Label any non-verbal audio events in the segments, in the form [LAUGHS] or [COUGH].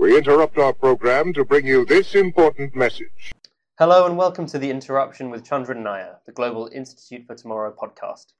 We interrupt our program to bring you this important message. Hello and welcome to The Interruption with Chandran Nair, the Global Institute for Tomorrow podcast.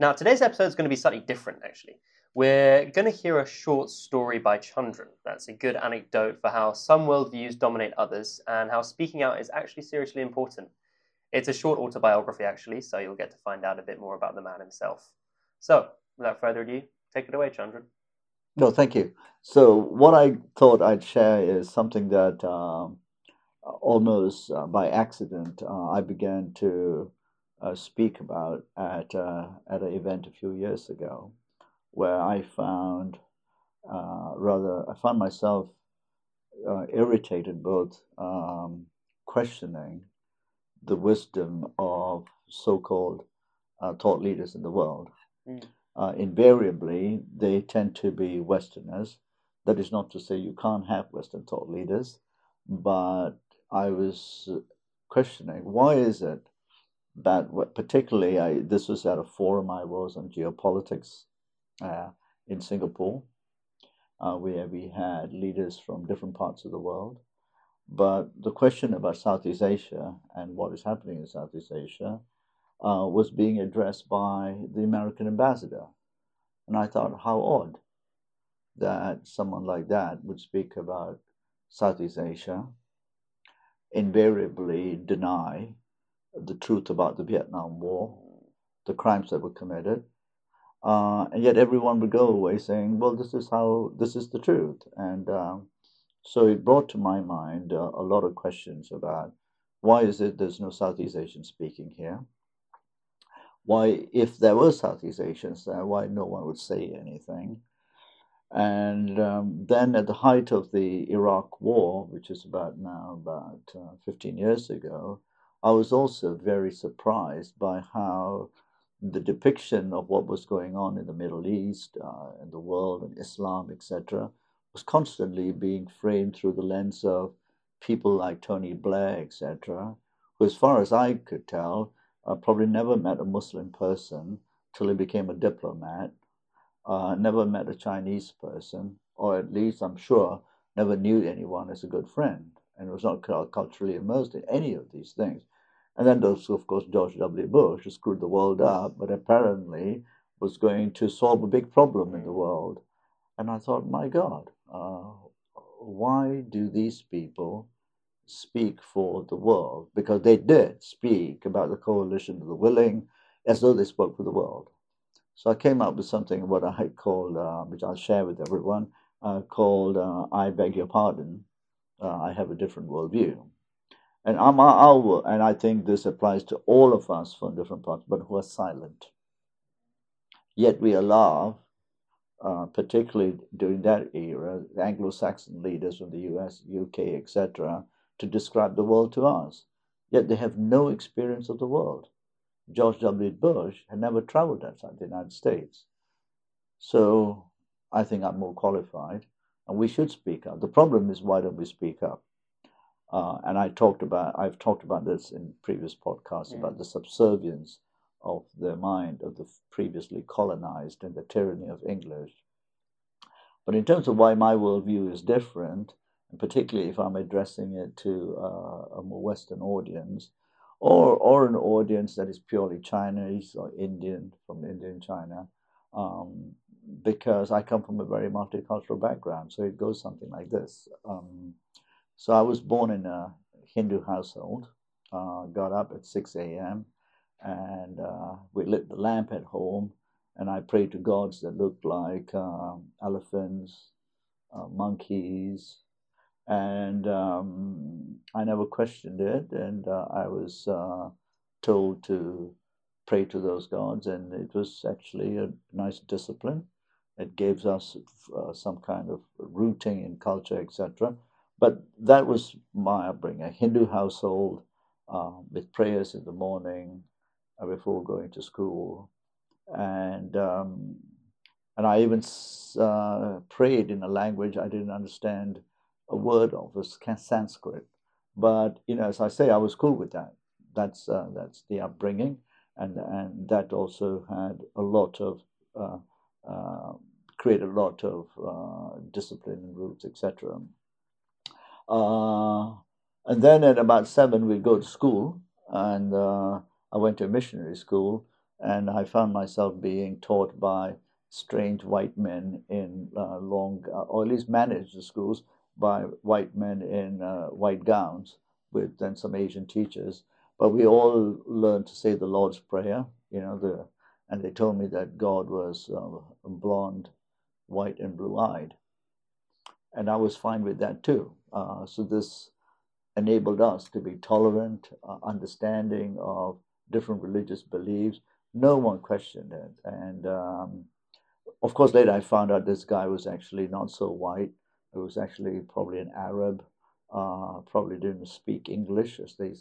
Now, today's episode is going to be slightly different, actually. We're going to hear a short story by Chandran. That's a good anecdote for how some worldviews dominate others and how speaking out is actually seriously important. It's a short autobiography, actually, so you'll get to find out a bit more about the man himself. So, without further ado, take it away, Chandran. No, thank you. So, what I thought I'd share is something that uh, almost uh, by accident uh, I began to uh, speak about at uh, at an event a few years ago where I found uh, rather I found myself uh, irritated, both um, questioning the wisdom of so-called uh, thought leaders in the world. Mm. Invariably, they tend to be Westerners. That is not to say you can't have Western thought leaders, but I was questioning why is it that particularly I, this was at a forum I was on geopolitics uh, in Singapore, uh, where we had leaders from different parts of the world. But the question about Southeast Asia and what is happening in Southeast Asia uh, was being addressed by the American ambassador. And I thought, how odd that someone like that would speak about Southeast Asia, invariably deny the truth about the Vietnam War, the crimes that were committed, uh, and yet everyone would go away saying, "Well, this is how this is the truth." And um, so it brought to my mind uh, a lot of questions about why is it there's no Southeast Asian speaking here? Why, if there were Southeast Asians there, why no one would say anything? And um, then at the height of the Iraq War, which is about now about uh, 15 years ago, I was also very surprised by how the depiction of what was going on in the Middle East uh, and the world and Islam, etc., was constantly being framed through the lens of people like Tony Blair, etc., who, as far as I could tell, uh, probably never met a Muslim person till he became a diplomat, uh, never met a Chinese person, or at least I'm sure never knew anyone as a good friend, and was not culturally immersed in any of these things. And then there's, of course, George W. Bush, screwed the world up, but apparently was going to solve a big problem in the world. And I thought, my God, uh, why do these people speak for the world? Because they did speak about the coalition of the willing as though they spoke for the world. So I came up with something what I called, uh, which I'll share with everyone, uh, called uh, I Beg Your Pardon. Uh, I have a different worldview. And I'm, I'll, and I think this applies to all of us from different parts, but who are silent. Yet we allow, uh, particularly during that era, Anglo-Saxon leaders from the U.S., U.K., etc., to describe the world to us. Yet they have no experience of the world. George W. Bush had never traveled outside the United States. So I think I'm more qualified, and we should speak up. The problem is, why don't we speak up? Uh, and I talked about I've talked about this in previous podcasts yeah. about the subservience of the mind of the previously colonized and the tyranny of English. But in terms of why my worldview is different, particularly if I'm addressing it to uh, a more Western audience, or or an audience that is purely Chinese or Indian from Indian China, um, because I come from a very multicultural background, so it goes something like this. Um, so I was born in a Hindu household, uh, got up at 6 a.m., and uh, we lit the lamp at home, and I prayed to gods that looked like um, elephants, uh, monkeys, and um, I never questioned it, and uh, I was uh, told to pray to those gods, and it was actually a nice discipline. It gives us uh, some kind of rooting in culture, etc. But that was my upbringing, a Hindu household uh, with prayers in the morning uh, before going to school. And, um, and I even uh, prayed in a language I didn't understand a word of, was Sanskrit. But, you know, as I say, I was cool with that. That's, uh, that's the upbringing. And, and that also had a lot of uh, uh, create a lot of uh, discipline and rules, etc. Uh, and then at about seven, we'd go to school, and uh, I went to a missionary school, and I found myself being taught by strange white men in long, or at least managed the schools by white men in uh, white gowns, with then some Asian teachers. But we all learned to say the Lord's Prayer, you know, the, and they told me that God was uh, blonde, white, and blue-eyed, and I was fine with that too. Uh, so this enabled us to be tolerant, uh, understanding of different religious beliefs. No one questioned it. And um, of course, later I found out this guy was actually not so white. It was actually probably an Arab, uh, probably didn't speak English, as they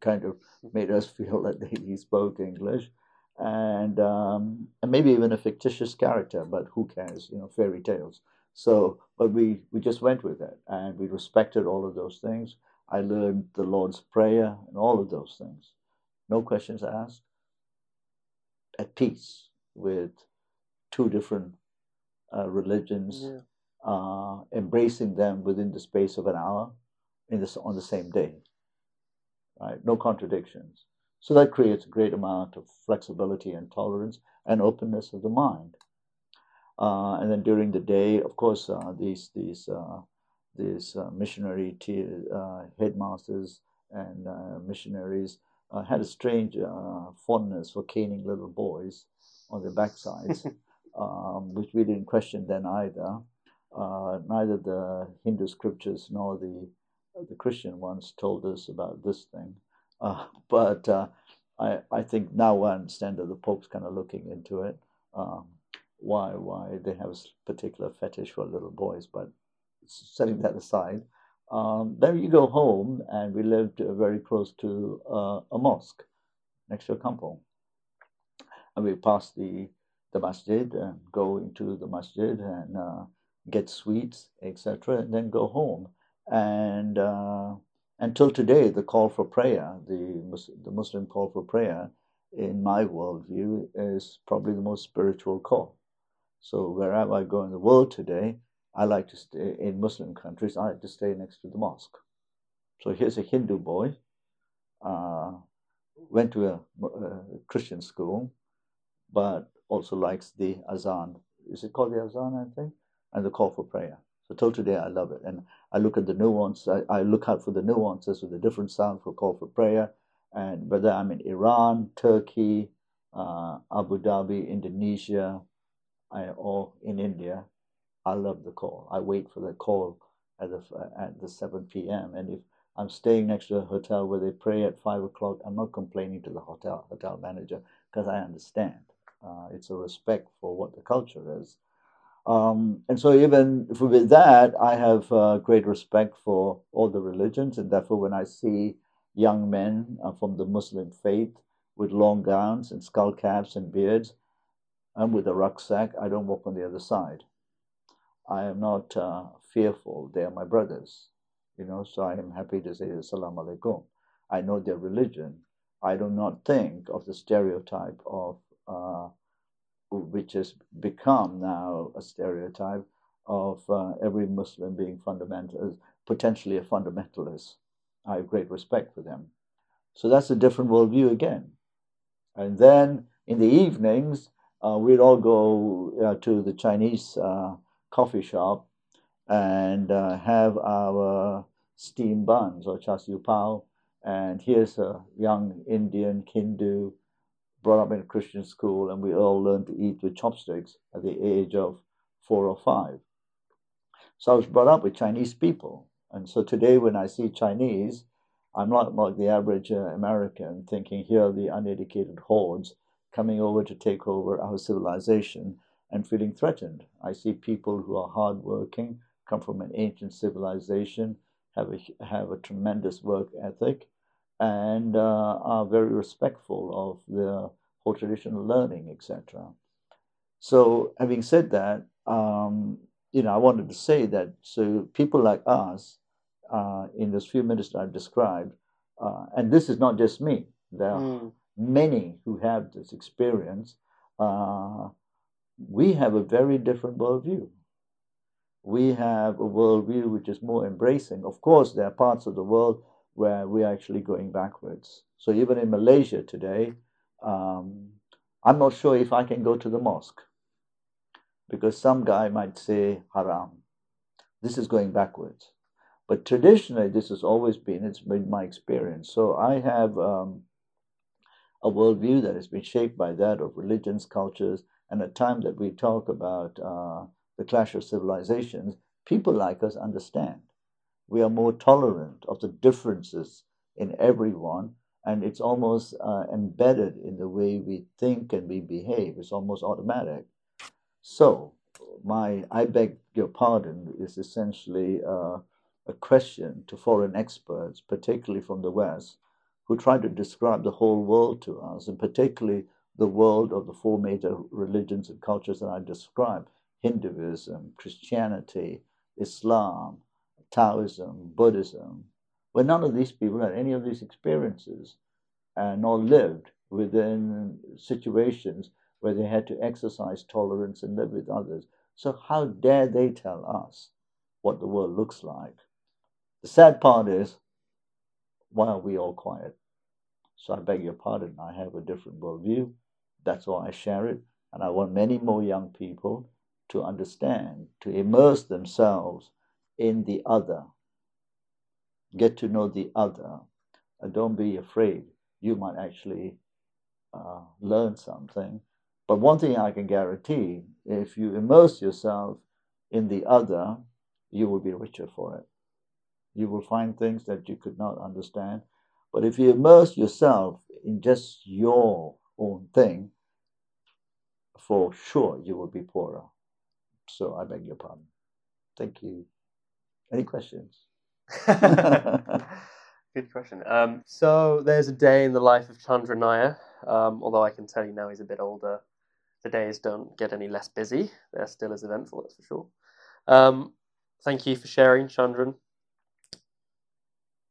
kind of made us [LAUGHS] feel that he spoke English. And, um, and maybe even a fictitious character, but who cares? You know, fairy tales. So, but we, we just went with it and we respected all of those things. I learned the Lord's Prayer and all of those things. No questions asked. At peace with two different uh, religions, yeah. Uh, embracing them within the space of an hour in this, on the same day. Right? No contradictions. So that creates a great amount of flexibility and tolerance and openness of the mind. Uh, and then during the day, of course, uh, these these uh, these uh, missionary t- uh, headmasters and uh, missionaries had a strange fondness for caning little boys on their backsides, [LAUGHS] um, which we didn't question then either. Neither the Hindu scriptures nor the the Christian ones told us about this thing, [LAUGHS] but I I think now I understand that the Pope's kind of looking into it. Um, why why they have a particular fetish for little boys, but setting that aside, um, then you go home, and we lived uh, very close to uh, a mosque next to a kampong. And we pass the, the masjid and go into the masjid and uh, get sweets, etc., and then go home. And uh, until today, the call for prayer, the, the Muslim call for prayer, in my worldview, is probably the most spiritual call. So wherever I go in the world today, I like to stay in Muslim countries. I like to stay next to the mosque. So here's a Hindu boy, uh, went to a, a, Christian school, but also likes the azan. Is it called the azan? I think, and the call for prayer. So till today, I love it, and I look at the nuance. I, I look out for the nuances with the different sound for call for prayer, and whether I'm in Iran, Turkey, uh, Abu Dhabi, Indonesia, I, or in India, I love the call. I wait for the call at the at the 7 p.m. And if I'm staying next to a hotel where they pray at five o'clock, I'm not complaining to the hotel hotel manager because I understand. Uh, it's a respect for what the culture is. Um, and so even with that, I have uh, great respect for all the religions, and therefore when I see young men uh, from the Muslim faith with long gowns and skull caps and beards, and with a rucksack, I don't walk on the other side. I am not uh, fearful. They are my brothers, you know, so I am happy to say Assalamu alaikum. I know their religion. I do not think of the stereotype of, uh, which has become now a stereotype of uh, every Muslim being fundamental, potentially a fundamentalist. I have great respect for them. So that's a different worldview again. And then in the evenings, uh, we'd all go uh, to the Chinese uh, coffee shop and uh, have our steamed buns or char siu pao. And here's a young Indian Hindu brought up in a Christian school, and we all learned to eat with chopsticks at the age of four or five. So I was brought up with Chinese people. And so today, when I see Chinese, I'm not like the average uh, American thinking here are the uneducated hordes coming over to take over our civilization and feeling threatened. I see people who are hardworking, come from an ancient civilization, have a, have a tremendous work ethic, and uh, are very respectful of the whole traditional learning, etc. So, having said that, um, you know, I wanted to say that so people like us, uh, in those few minutes that I've described, uh, and this is not just me. There are mm. many who have this experience. Uh, we have a very different worldview. We have a worldview which is more embracing. Of course, there are parts of the world where we're actually going backwards. So even in Malaysia today, um, I'm not sure if I can go to the mosque because some guy might say haram. This is going backwards. But traditionally, this has always been, it's been my experience. So I have um, a worldview that has been shaped by that of religions, cultures, and at time that we talk about uh, the clash of civilizations, people like us understand. We are more tolerant of the differences in everyone, and it's almost uh, embedded in the way we think and we behave. It's almost automatic. So, my I beg your pardon is essentially uh, a question to foreign experts, particularly from the West, who try to describe the whole world to us, and particularly the world of the four major religions and cultures that I described Hinduism, Christianity, Islam, Taoism, Buddhism, where none of these people had any of these experiences and nor lived within situations where they had to exercise tolerance and live with others. So, how dare they tell us what the world looks like? The sad part is, why are we all quiet? So, I beg your pardon, I have a different worldview. That's why I share it. And I want many more young people to understand, to immerse themselves in the other. Get to know the other. Don't be afraid. You might actually uh, learn something. But one thing I can guarantee if you immerse yourself in the other, you will be richer for it. You will find things that you could not understand. But if you immerse yourself in just your own thing, for sure you will be poorer. So I beg your pardon. Thank you. Any questions? [LAUGHS] Good question. Um, so there's a day in the life of Chandran Nair. Um, although I can tell you now he's a bit older, the days don't get any less busy. They're still as eventful, that's for sure. Um, thank you for sharing, Chandran.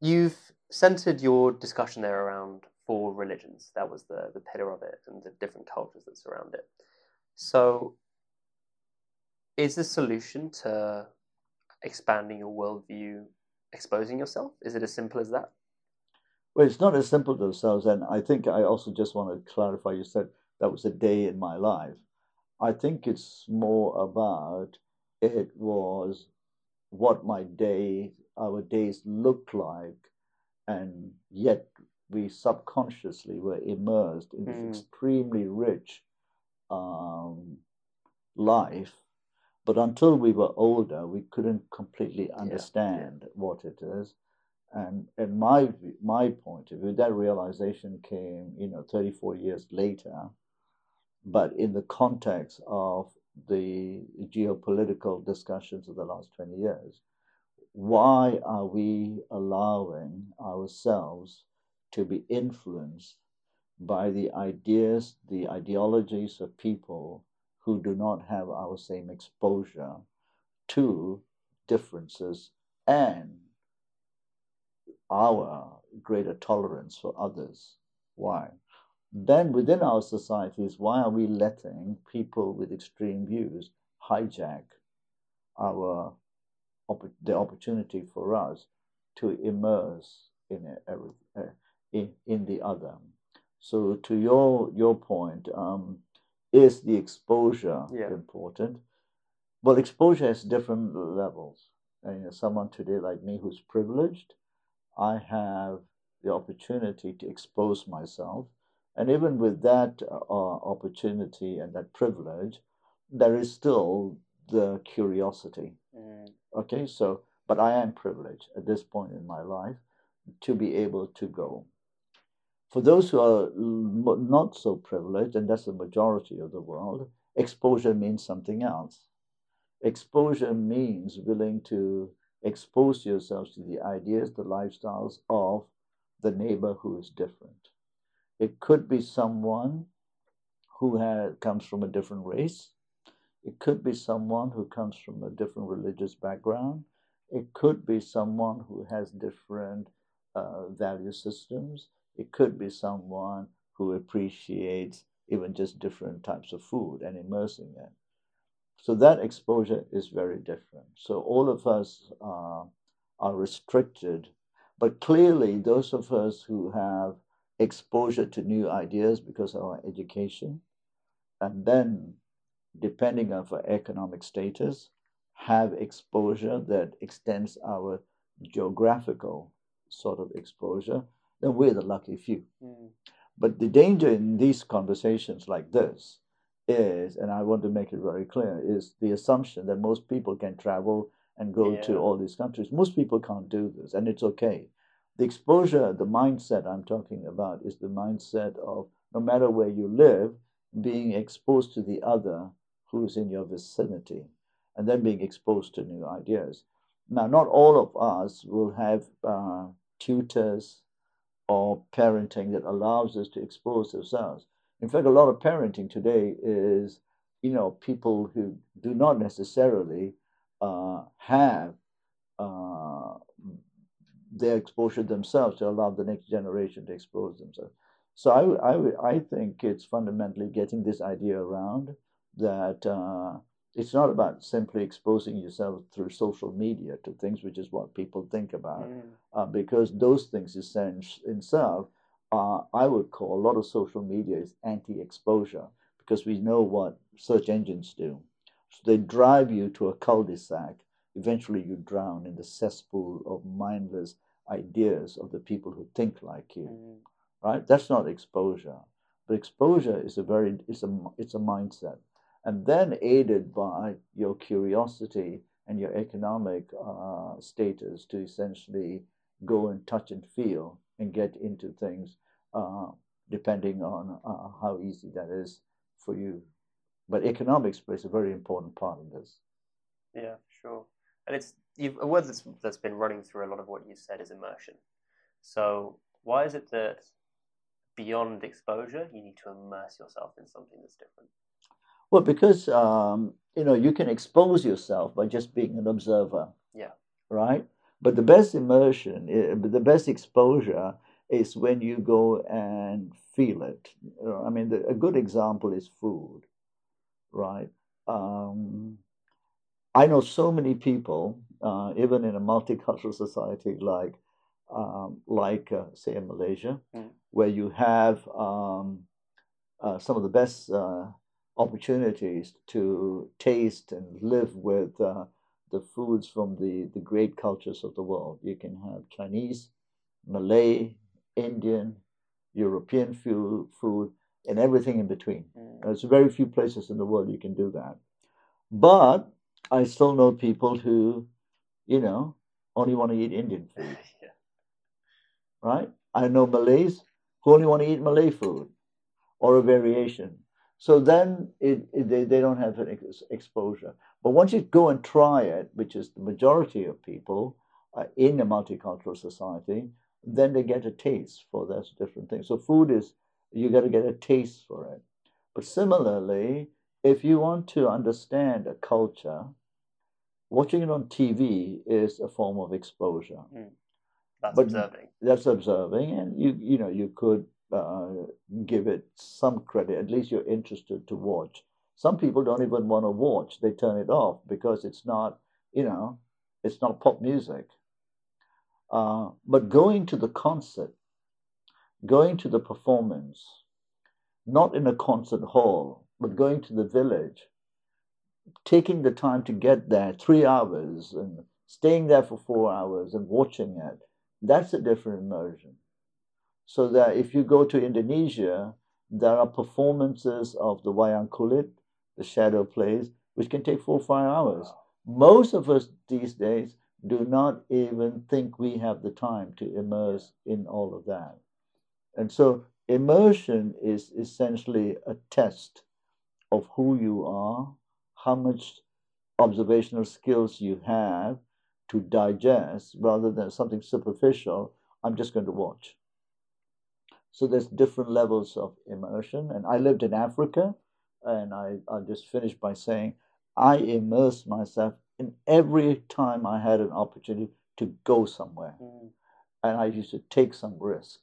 You've centered your discussion there around four religions. That was the, the pillar of it and the different cultures that surround it. So, is the solution to expanding your worldview exposing yourself? Is it as simple as that? Well, it's not as simple as ourselves. And I think I also just want to clarify you said that was a day in my life. I think it's more about it was what my day, our days looked like, and yet we subconsciously were immersed in this mm. extremely rich um, life. But until we were older, we couldn't completely understand yeah, what it is. And in my my point of view, that realization came, you know, 34 years later, but in the context of the geopolitical discussions of the last 20 years. Why are we allowing ourselves to be influenced by the ideas, the ideologies of people who do not have our same exposure to differences and our greater tolerance for others. Why? Then within our societies, why are we letting people with extreme views hijack our the opportunity for us to immerse in, a, in, in the other? So to your your point, um, is the exposure yeah. important? Well, exposure has different levels. And, you know, someone today like me who's privileged, I have the opportunity to expose myself. And even with that uh, opportunity and that privilege, there is still the curiosity. Mm. Okay, so, but I am privileged at this point in my life to be able to go. For those who are not so privileged, and that's the majority of the world, exposure means something else. Exposure means willing to expose yourselves to the ideas, the lifestyles of the neighbor who is different. It could be someone who had, comes from a different race. It could be someone who comes from a different religious background. It could be someone who has different uh, value systems. It could be someone who appreciates even just different types of food and immersing it. So that exposure is very different. So all of us uh, are restricted, but clearly those of us who have exposure to new ideas because of our education, and then depending on our economic status, have exposure that extends our geographical sort of exposure, then we're the lucky few. Mm. But the danger in these conversations like this is, and I want to make it very clear, is the assumption that most people can travel and go yeah. to all these countries. Most people can't do this, and it's okay. The exposure, the mindset I'm talking about is the mindset of no matter where you live, being exposed to the other who's in your vicinity, and then being exposed to new ideas. Now, not all of us will have uh, tutors or parenting that allows us to expose ourselves. In fact, a lot of parenting today is, you know, people who do not necessarily uh, have uh, their exposure themselves to allow the next generation to expose themselves. So I, I, I think it's fundamentally getting this idea around that uh, it's not about simply exposing yourself through social media to things which is what people think about, mm. uh, because those things in self, uh, I would call a lot of social media is anti-exposure because we know what search engines do. So they drive you to a cul-de-sac. Eventually, you drown in the cesspool of mindless ideas of the people who think like you. Mm. Right? That's not exposure. But exposure is a very it's a it's a mindset and then aided by your curiosity and your economic uh, status to essentially go and touch and feel and get into things uh, depending on uh, how easy that is for you. But economics plays a very important part in this. Yeah, sure. And it's a word that's, that's been running through a lot of what you said is immersion. So why is it that beyond exposure, you need to immerse yourself in something that's different? Well, because um, you know you can expose yourself by just being an observer. Yeah. Right. But the best immersion, eh, the best exposure, is when you go and feel it. I mean, the, a good example is food, right? Um, I know so many people, uh, even in a multicultural society like, um, like uh, say in Malaysia, mm. where you have um, uh, some of the best uh, opportunities to taste and live with uh, the foods from the, the great cultures of the world. You can have Chinese, Malay, Indian, European food, food and everything in between. Mm. There's very few places in the world you can do that. But I still know people who, you know, only want to eat Indian [LAUGHS] food. yeah. Right? I know Malays who only want to eat Malay food or a variation. So then it, it, they, they don't have an ex- exposure. But once you go and try it, which is the majority of people uh, in a multicultural society, then they get a taste for those different things. So food is, you got to get a taste for it. But similarly, if you want to understand a culture, watching it on TV is a form of exposure. Mm. That's but observing. That's observing, and you you know you could uh, give it some credit. At least you're interested to watch. Some people don't even want to watch; they turn it off because it's not, you know, it's not pop music. Uh, but going to the concert, going to the performance, not in a concert hall, but going to the village, taking the time to get there, three hours, and staying there for four hours and watching it, that's a different immersion. So that if you go to Indonesia, there are performances of the wayang kulit, the shadow plays, which can take four or five hours. Most of us these days do not even think we have the time to immerse in all of that. And so immersion is essentially a test of who you are, how much observational skills you have to digest rather than something superficial. I'm just going to watch. So there's different levels of immersion. And I lived in Africa, and I, I'll just finish by saying I immersed myself in every time I had an opportunity to go somewhere. Mm. And I used to take some risk.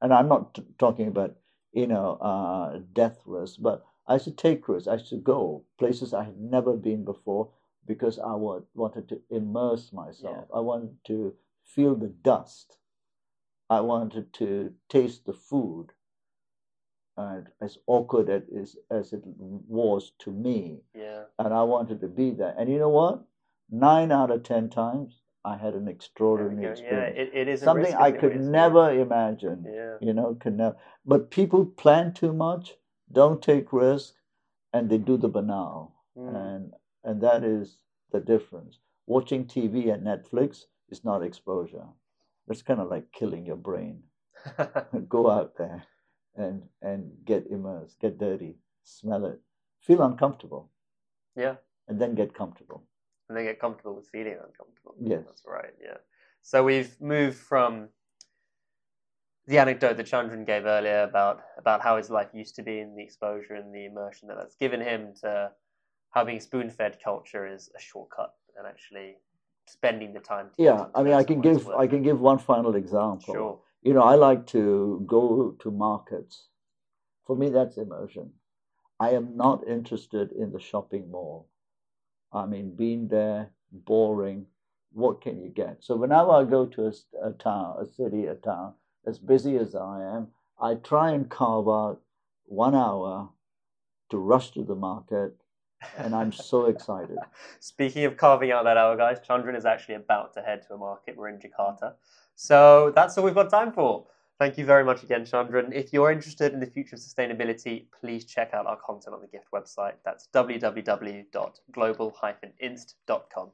And I'm not t- talking about you know, uh, death risk. But I should take risks. I should go places I had never been before because I want, wanted to immerse myself. Yeah. I wanted to feel the dust. I wanted to taste the food. And as awkward as, is, as it was to me, Yeah. and I wanted to be there. And you know what? Nine out of ten times, I had an extraordinary go. Yeah, experience. it, it is Something I it, could when it's new? never imagine. Yeah. You know, could never. But people plan too much, don't take risk, and they do the banal, Mm. and and that is the difference. Watching TV and Netflix is not exposure. It's kind of like killing your brain. [LAUGHS] Go out there and and get immersed, get dirty, smell it, feel uncomfortable, yeah. and then get comfortable. And then get comfortable with feeling uncomfortable. Yes. That's right, yeah. So we've moved from the anecdote that Chandran gave earlier about about how his life used to be and the exposure and the immersion that that's given him to how being spoon-fed culture is a shortcut and actually spending the time. To Yeah, I mean, I can give. I can give one final example. Sure. You know, I like to go to markets. For me, that's immersion. I am not interested in the shopping mall. I mean, being there, boring. What can you get? So whenever I go to a town, a city, a town, as busy as I am, I try and carve out one hour to rush to the market, and I'm so excited. [LAUGHS] Speaking of carving out that hour, guys, Chandran is actually about to head to a market. We're in Jakarta. So that's all we've got time for. Thank you very much again, Chandran. If you're interested in the future of sustainability, please check out our content on the GIFT website. That's www.global-inst.com.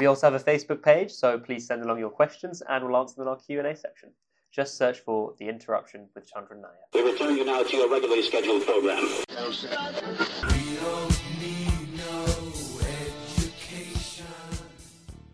We also have a Facebook page, so please send along your questions and we'll answer them in our Q&A section. Just search for The Interruption with Chandran Nair. We return you now to your regularly scheduled program.